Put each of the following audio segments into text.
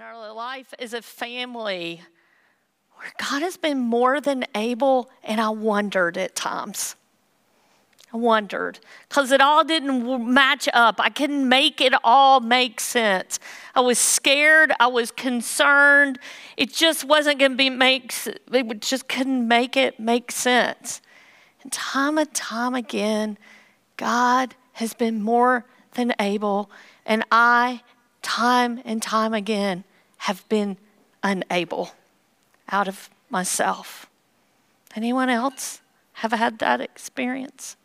in our life as a family where God has been more than able, and I wondered at times. I wondered because it all didn't match up. I couldn't make it all make sense. I was scared. I was concerned. It just wasn't going to be make. It just couldn't make it make sense. And time and time again, God has been more than able, and I, time and time again, have been unable out of myself. Anyone else have had that experience?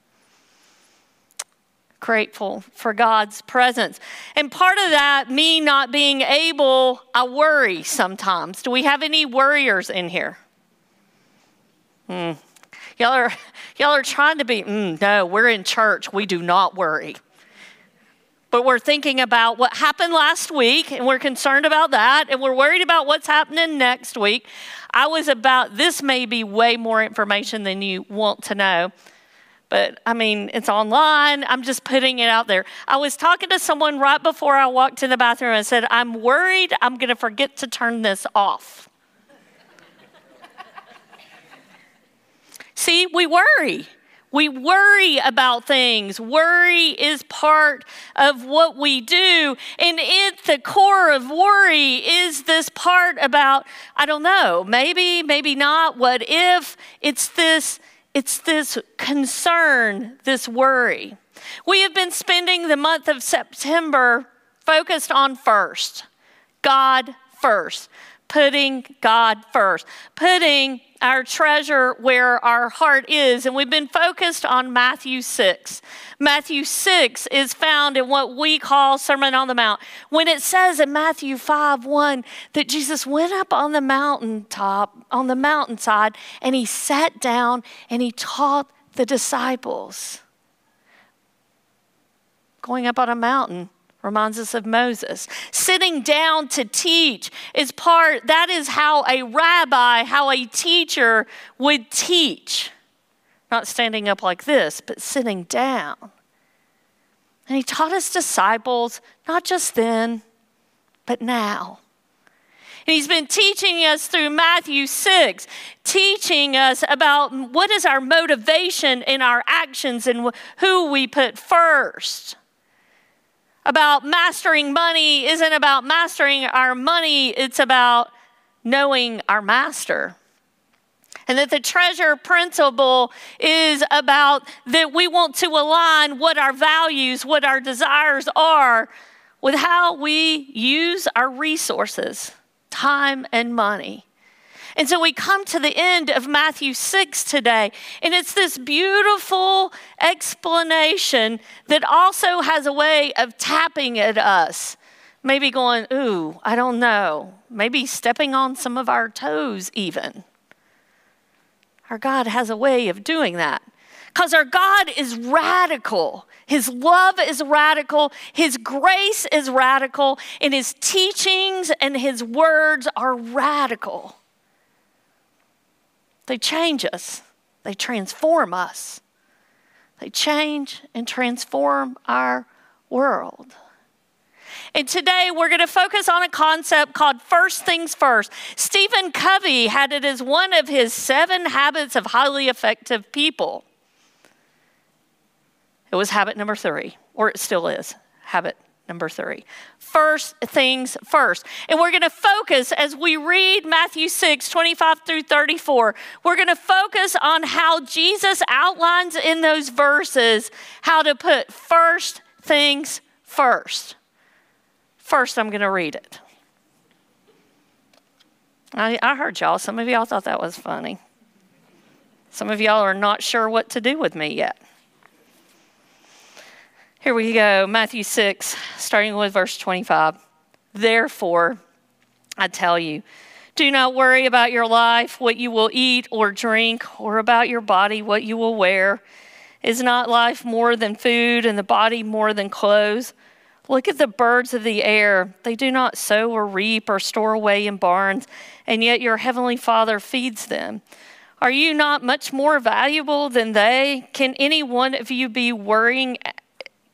Grateful for God's presence. And part of that, me not being able, I worry sometimes. Do we have any worriers in here? Hmm. Y'all are y'all are trying to be, mm, no, we're in church. We do not worry but we're thinking about what happened last week and we're concerned about that and we're worried about what's happening next week. I was about, this may be way more information than you want to know. But I mean, it's online. I'm just putting it out there. I was talking to someone right before I walked in the bathroom and said, I'm worried I'm going to forget to turn this off. See, we worry. We worry about things. Worry is part of what we do. And at the core of worry is this part about, I don't know, maybe, maybe not, what if? It's this, it's this concern, this worry. We have been spending the month of September focused on first, God first, putting God first, putting our treasure where our heart is. And we've been focused on Matthew 6. Matthew 6 is found in what we call Sermon on the Mount. When it says in Matthew 5 1 that Jesus went up on the mountaintop, on the mountainside, and he sat down and he taught the disciples. Going up on a mountain reminds us of Moses. Sitting down to teach is part, that is how a rabbi, how a teacher would teach. Not standing up like this, but sitting down. And he taught his disciples, not just then, but now. And he's been teaching us through Matthew 6, teaching us about what is our motivation in our actions and who we put first about mastering money isn't about mastering our money, it's about knowing our master. And that the treasure principle is about that we want to align what our values, what our desires are, with how we use our resources, time and money. And so we come to the end of Matthew 6 today, and it's this beautiful explanation that also has a way of tapping at us. Maybe going, ooh, I don't know. Maybe stepping on some of our toes, even. Our God has a way of doing that. Because our God is radical. His love is radical. His grace is radical. And His teachings and His words are radical. They change us, they transform us. They change and transform our world. And today we're going to focus on a concept called first things first. Stephen Covey had it as one of his seven habits of highly effective people. It was habit number three, or it still is habit number three. First things first. And we're going to focus as we read Matthew 6, 25 through 34. We're going to focus on how Jesus outlines in those verses how to put first things first. First, I'm going to read it. I, I heard y'all. Some of y'all thought that was funny. Some of y'all are not sure what to do with me yet. Here we go, Matthew 6, starting with verse 25. Therefore, I tell you, do not worry about your life, what you will eat or drink, or about your body, what you will wear. Is not life more than food, and the body more than clothes? Look at the birds of the air. They do not sow or reap or store away in barns, and yet your heavenly Father feeds them. Are you not much more valuable than they? Can any one of you be worrying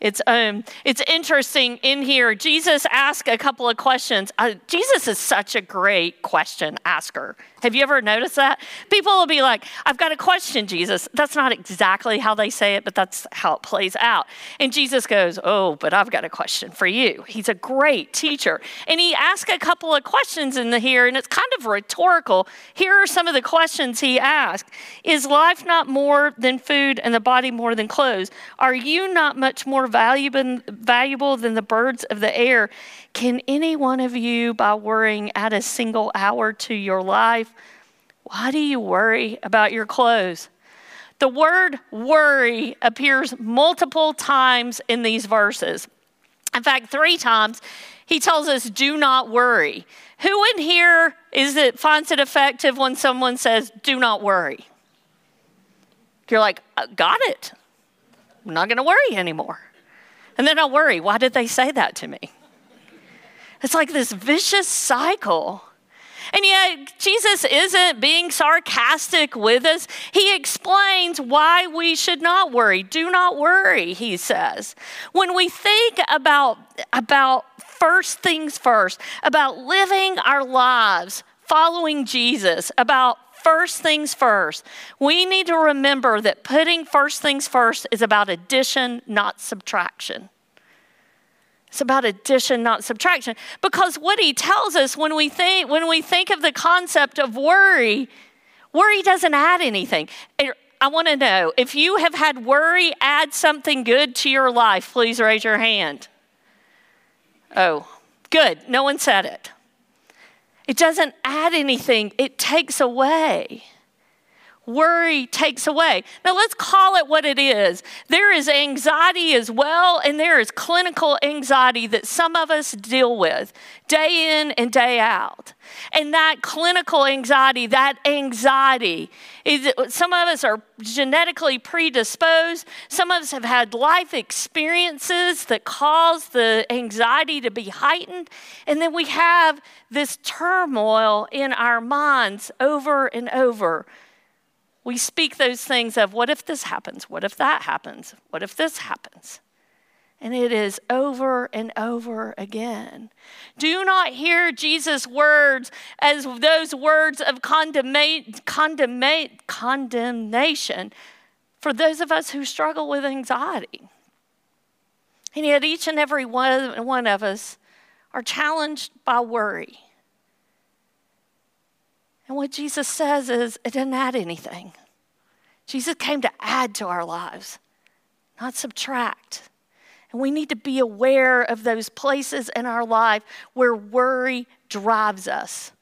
its own. It's interesting in here, Jesus asked a couple of questions. Uh, Jesus is such a great question asker. Have you ever noticed that? People will be like, I've got a question, Jesus. That's not exactly how they say it, but that's how it plays out. And Jesus goes, Oh, but I've got a question for you. He's a great teacher. And he asked a couple of questions in the here, and it's kind of rhetorical. Here are some of the questions he asked Is life not more than food and the body more than clothes? Are you not much more valuable, valuable than the birds of the air? Can any one of you, by worrying, add a single hour to your life? Why do you worry about your clothes? The word worry appears multiple times in these verses. In fact, three times he tells us, do not worry. Who in here is it finds it effective when someone says, do not worry? You're like, uh, got it. I'm not going to worry anymore. And then I worry, why did they say that to me? It's like this vicious cycle. And yet, Jesus isn't being sarcastic with us. He explains why we should not worry. Do not worry, he says. When we think about, about first things first, about living our lives following Jesus, about first things first, we need to remember that putting first things first is about addition, not subtraction. It's about addition, not subtraction. Because what he tells us when we think when we think of the concept of worry, worry doesn't add anything. I want to know if you have had worry add something good to your life, please raise your hand. Oh, good. No one said it. It doesn't add anything, it takes away worry takes away. Now, let's call it what it is. There is anxiety as well, and there is clinical anxiety that some of us deal with day in and day out. And that clinical anxiety, that anxiety, is some of us are genetically predisposed. Some of us have had life experiences that cause the anxiety to be heightened. And then we have this turmoil in our minds over and over we speak those things of what if this happens? What if that happens? What if this happens? And it is over and over again. Do not hear Jesus' words as those words of condemnation for those of us who struggle with anxiety. And yet, each and every one, one of us are challenged by worry. And what Jesus says is, it doesn't add anything. Jesus came to add to our lives, not subtract. And we need to be aware of those places in our life where worry drives us.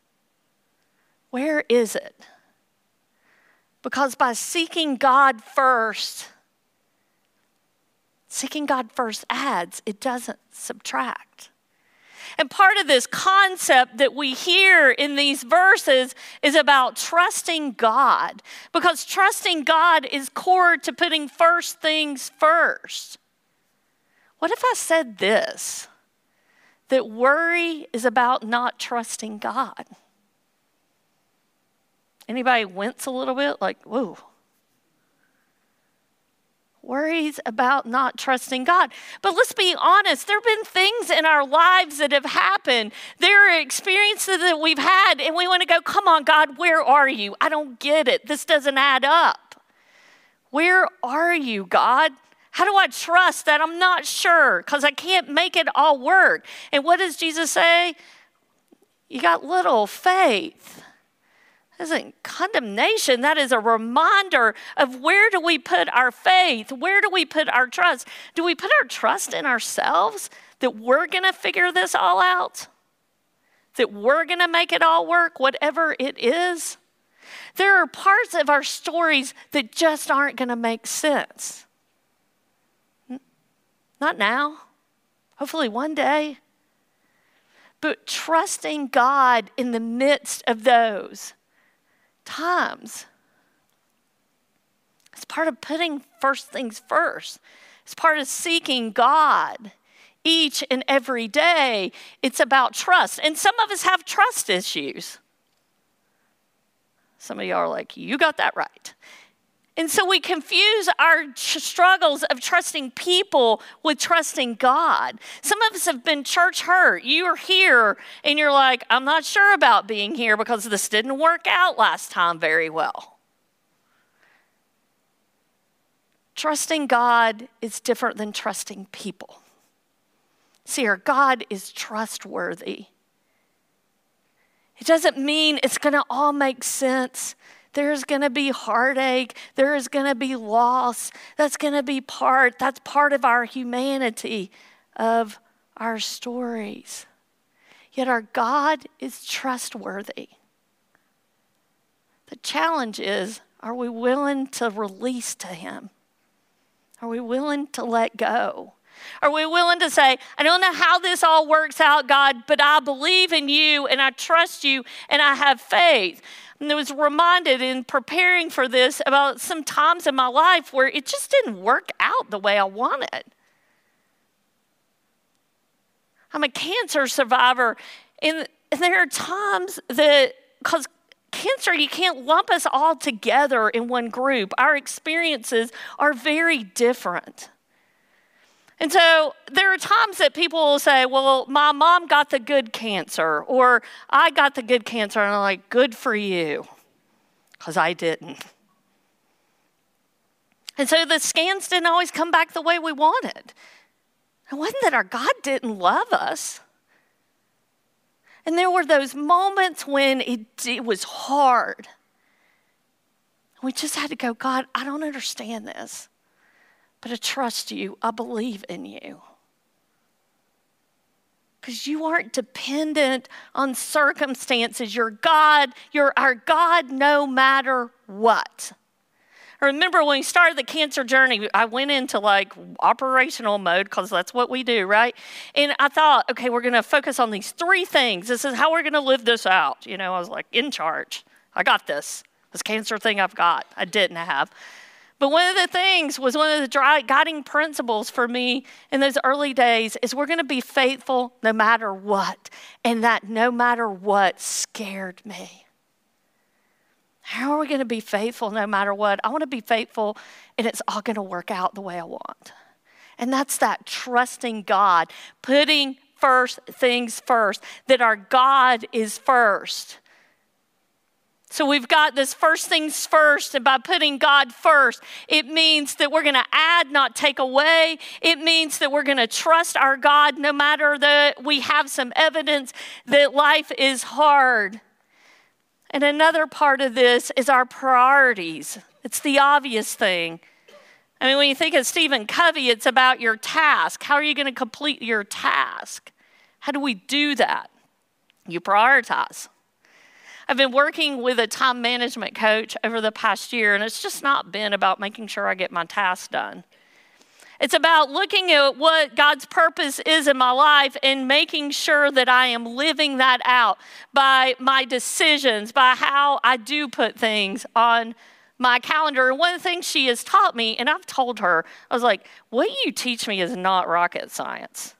Where is it? Because by seeking God first, seeking God first adds, it doesn't subtract. And part of this concept that we hear in these verses is about trusting God, because trusting God is core to putting first things first. What if I said this? That worry is about not trusting God. Anybody wince a little bit? Like, whoa, worries about not trusting God. But let's be honest, there have been things in our lives that have happened. There are experiences that we've had, and we want to go, Come on, God, where are you? I don't get it. This doesn't add up. Where are you, God? How do I trust that? I'm not sure because I can't make it all work. And what does Jesus say? You got little faith. Isn't condemnation. That is a reminder of where do we put our faith? Where do we put our trust? Do we put our trust in ourselves that we're going to figure this all out? That we're going to make it all work, whatever it is? There are parts of our stories that just aren't going to make sense. Not now. Hopefully, one day. But trusting God in the midst of those times. It's part of putting first things first. It's part of seeking God each and every day. It's about trust. And some of us have trust issues. Some of y'all are like, you got that right. And so we confuse our struggles of trusting people with trusting God. Some of us have been church hurt. You're here and you're like, I'm not sure about being here because this didn't work out last time very well. Trusting God is different than trusting people. See, our God is trustworthy. It doesn't mean it's going to all make sense. There's going to be heartache. There is going to be loss. That's going to be part, that's part of our humanity, of our stories. Yet our God is trustworthy. The challenge is are we willing to release to Him? Are we willing to let go? Are we willing to say, I don't know how this all works out, God, but I believe in you and I trust you and I have faith? And I was reminded in preparing for this about some times in my life where it just didn't work out the way I wanted. I'm a cancer survivor, and there are times that, because cancer, you can't lump us all together in one group. Our experiences are very different. And so there are times that people will say, Well, my mom got the good cancer, or I got the good cancer. And I'm like, Good for you, because I didn't. And so the scans didn't always come back the way we wanted. It wasn't that our God didn't love us. And there were those moments when it, it was hard. We just had to go, God, I don't understand this but I trust you. I believe in you. Because you aren't dependent on circumstances. You're God. You're our God no matter what. I remember when we started the cancer journey, I went into like operational mode because that's what we do, right? And I thought, okay, we're going to focus on these three things. This is how we're going to live this out. You know, I was like in charge. I got this. This cancer thing I've got. I didn't have. But one of the things was one of the guiding principles for me in those early days is we're going to be faithful no matter what. And that no matter what scared me. How are we going to be faithful no matter what? I want to be faithful and it's all going to work out the way I want. And that's that trusting God, putting first things first, that our God is first. So we've got this first things first, and by putting God first, it means that we're going to add, not take away. It means that we're going to trust our God no matter that we have some evidence that life is hard. And another part of this is our priorities. It's the obvious thing. I mean, when you think of Stephen Covey, it's about your task. How are you going to complete your task? How do we do that? You prioritize. I've been working with a time management coach over the past year, and it's just not been about making sure I get my tasks done. It's about looking at what God's purpose is in my life and making sure that I am living that out by my decisions, by how I do put things on my calendar. And one things she has taught me, and I've told her, I was like, what you teach me is not rocket science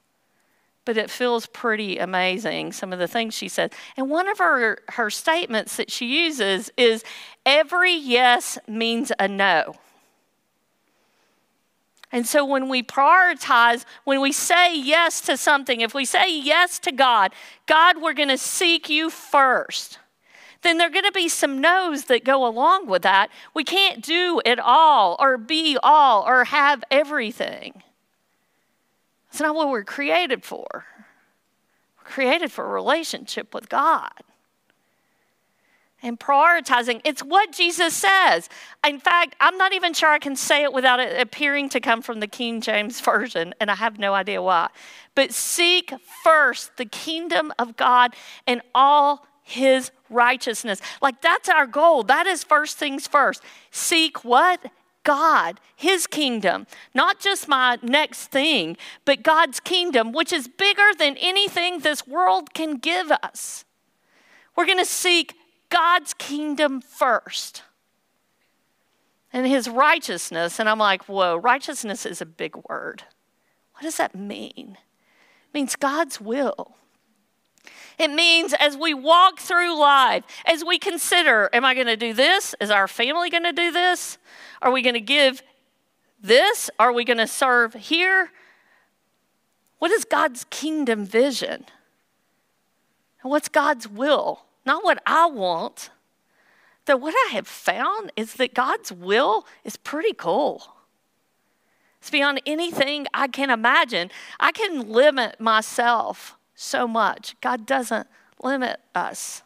but it feels pretty amazing, some of the things she said. And one of her, her statements that she uses is every yes means a no. And so when we prioritize, when we say yes to something, if we say yes to God, God, we're going to seek you first, then there are going to be some no's that go along with that. We can't do it all or be all or have everything. It's not what we're created for. We're created for a relationship with God. and prioritizing. It's what Jesus says. In fact, I'm not even sure I can say it without it appearing to come from the King James Version, and I have no idea why. But seek first the kingdom of God and all his righteousness. Like that's our goal. That is first things first. Seek what? God, His kingdom, not just my next thing, but God's kingdom, which is bigger than anything this world can give us. We're going to seek God's kingdom first and His righteousness. And I'm like, whoa, righteousness is a big word. What does that mean? It means God's will. It means as we walk through life, as we consider, am I going to do this? Is our family going to do this? Are we going to give this? Are we going to serve here? What is God's kingdom vision? And what's God's will? Not what I want. That what I have found is that God's will is pretty cool. It's beyond anything I can imagine. I can limit myself so much. God doesn't limit us.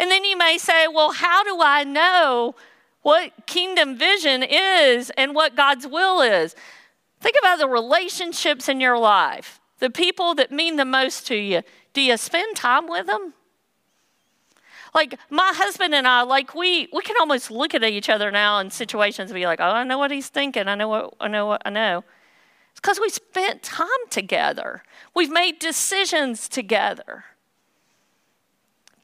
And then you may say, well, how do I know what kingdom vision is and what God's will is? Think about the relationships in your life, the people that mean the most to you. Do you spend time with them? Like my husband and I, like we we can almost look at each other now in situations and be like, oh, I know what he's thinking. I know what I know what I know. It's because we spent time together. We've made decisions together.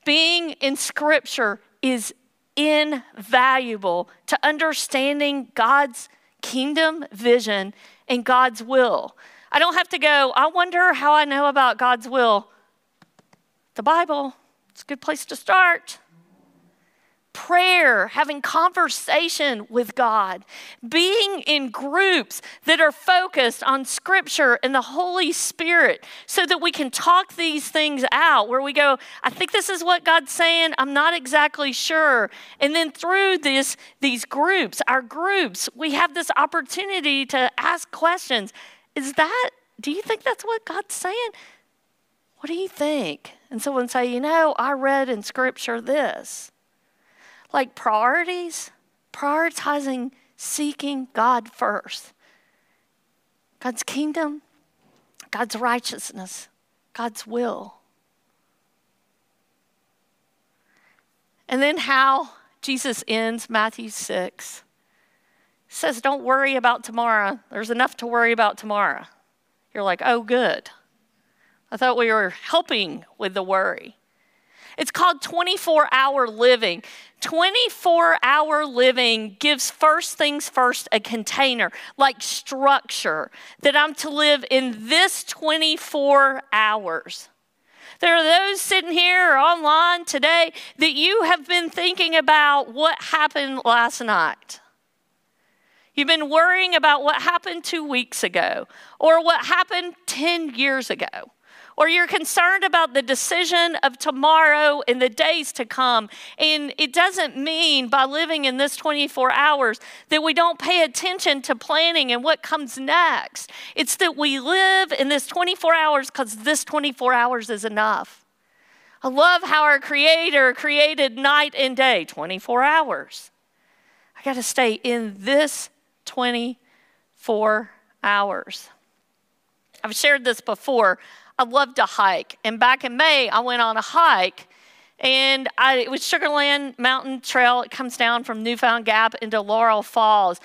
Being in Scripture is invaluable to understanding God's kingdom vision and God's will. I don't have to go, I wonder how I know about God's will. The Bible, it's a good place to start prayer, having conversation with God, being in groups that are focused on Scripture and the Holy Spirit so that we can talk these things out where we go, I think this is what God's saying, I'm not exactly sure. And then through this, these groups, our groups, we have this opportunity to ask questions. Is that, do you think that's what God's saying? What do you think? And someone say, you know, I read in Scripture this like priorities, prioritizing seeking God first. God's kingdom, God's righteousness, God's will. And then how Jesus ends Matthew 6 says, Don't worry about tomorrow. There's enough to worry about tomorrow. You're like, Oh, good. I thought we were helping with the worry. It's called 24 hour living. 24 hour living gives first things first a container, like structure, that I'm to live in this 24 hours. There are those sitting here or online today that you have been thinking about what happened last night. You've been worrying about what happened two weeks ago or what happened 10 years ago or you're concerned about the decision of tomorrow and the days to come. And it doesn't mean by living in this 24 hours that we don't pay attention to planning and what comes next. It's that we live in this 24 hours because this 24 hours is enough. I love how our Creator created night and day, 24 hours. I got to stay in this 24 hours. I've shared this before. I love to hike. And back in May, I went on a hike. And I, it was Sugarland Mountain Trail. It comes down from Newfound Gap into Laurel Falls.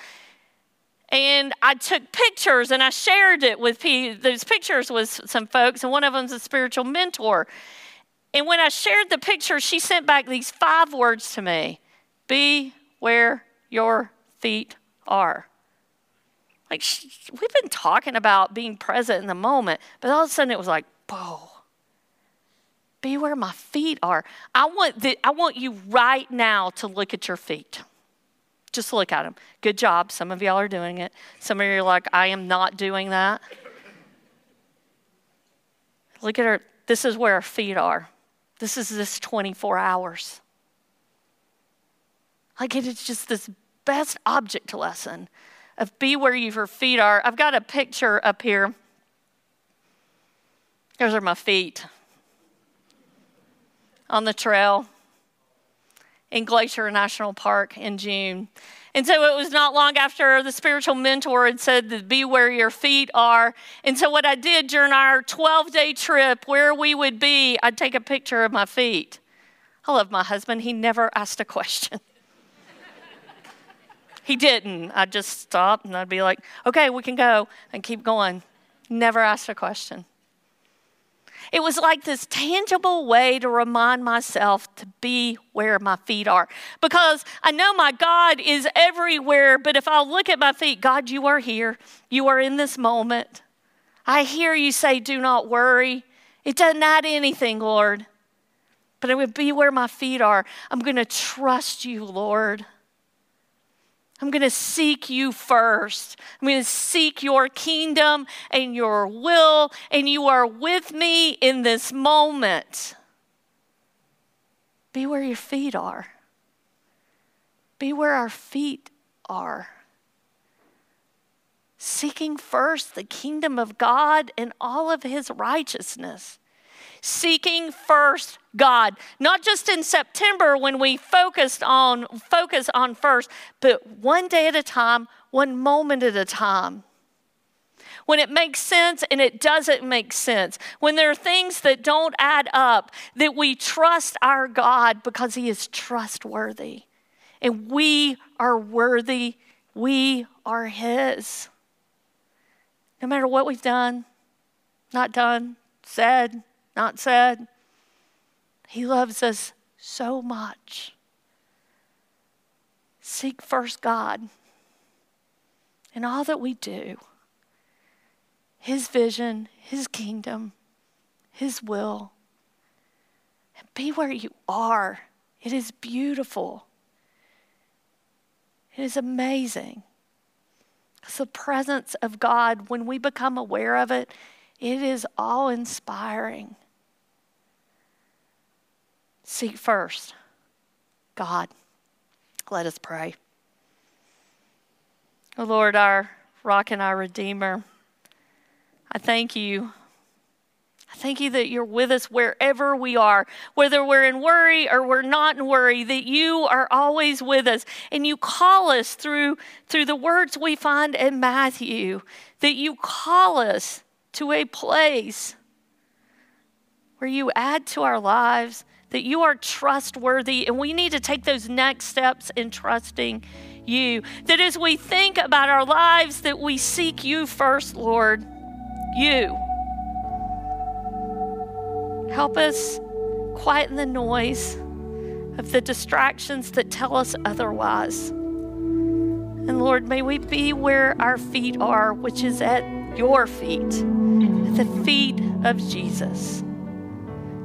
And I took pictures and I shared it with people. Those pictures with some folks, and one of them's a spiritual mentor. And when I shared the picture, she sent back these five words to me Be where your feet are. Like, we've been talking about being present in the moment, but all of a sudden it was like, whoa. Be where my feet are. I want, the, I want you right now to look at your feet. Just look at them. Good job. Some of y'all are doing it. Some of you are like, I am not doing that. Look at her. This is where her feet are. This is this 24 hours. Like it is just this best object lesson of be where your feet are. I've got a picture up here. Those are my feet on the trail. in Glacier National Park in June. And so it was not long after the spiritual mentor had said to be where your feet are. And so what I did during our 12 day trip, where we would be, I'd take a picture of my feet. I love my husband. He never asked a question. He didn't. I'd just stop and I'd be like, okay, we can go and keep going. Never asked a question. It was like this tangible way to remind myself to be where my feet are. Because I know my God is everywhere, but if I look at my feet, God, you are here. You are in this moment. I hear you say, do not worry. It doesn't add anything, Lord. But it would be where my feet are. I'm going to trust you, Lord. I'm going to seek you first. I'm going to seek your kingdom and your will, and you are with me in this moment. Be where your feet are. Be where our feet are. Seeking first the kingdom of God and all of his righteousness seeking first God. Not just in September when we focused on focus on first, but one day at a time, one moment at a time. When it makes sense and it doesn't make sense. When there are things that don't add up, that we trust our God because He is trustworthy. And we are worthy. We are His. No matter what we've done, not done, said, not said. He loves us so much. Seek first God in all that we do His vision, His kingdom, His will. And be where you are. It is beautiful. It is amazing. It's the presence of God, when we become aware of it, it is all inspiring. Seek first God. Let us pray. Oh Lord, our rock and our redeemer, I thank you. I thank you that you're with us wherever we are, whether we're in worry or we're not in worry, that you are always with us. And you call us through, through the words we find in Matthew, that you call us to a place where you add to our lives that you are trustworthy, and we need to take those next steps in trusting you. That as we think about our lives, that we seek you first, Lord. You. Help us quieten the noise of the distractions that tell us otherwise. And Lord, may we be where our feet are, which is at your feet, at the feet of Jesus.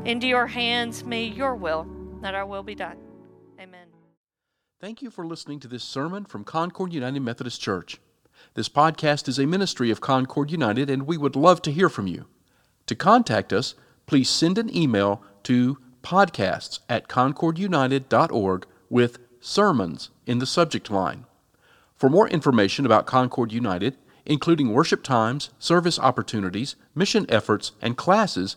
Into your hands may your will, that our will be done. Amen. Thank you for listening to this sermon from Concord United Methodist Church. This podcast is a ministry of Concord United, and we would love to hear from you. To contact us, please send an email to podcasts at concordunited.org with sermons in the subject line. For more information about Concord United, including worship times, service opportunities, mission efforts, and classes,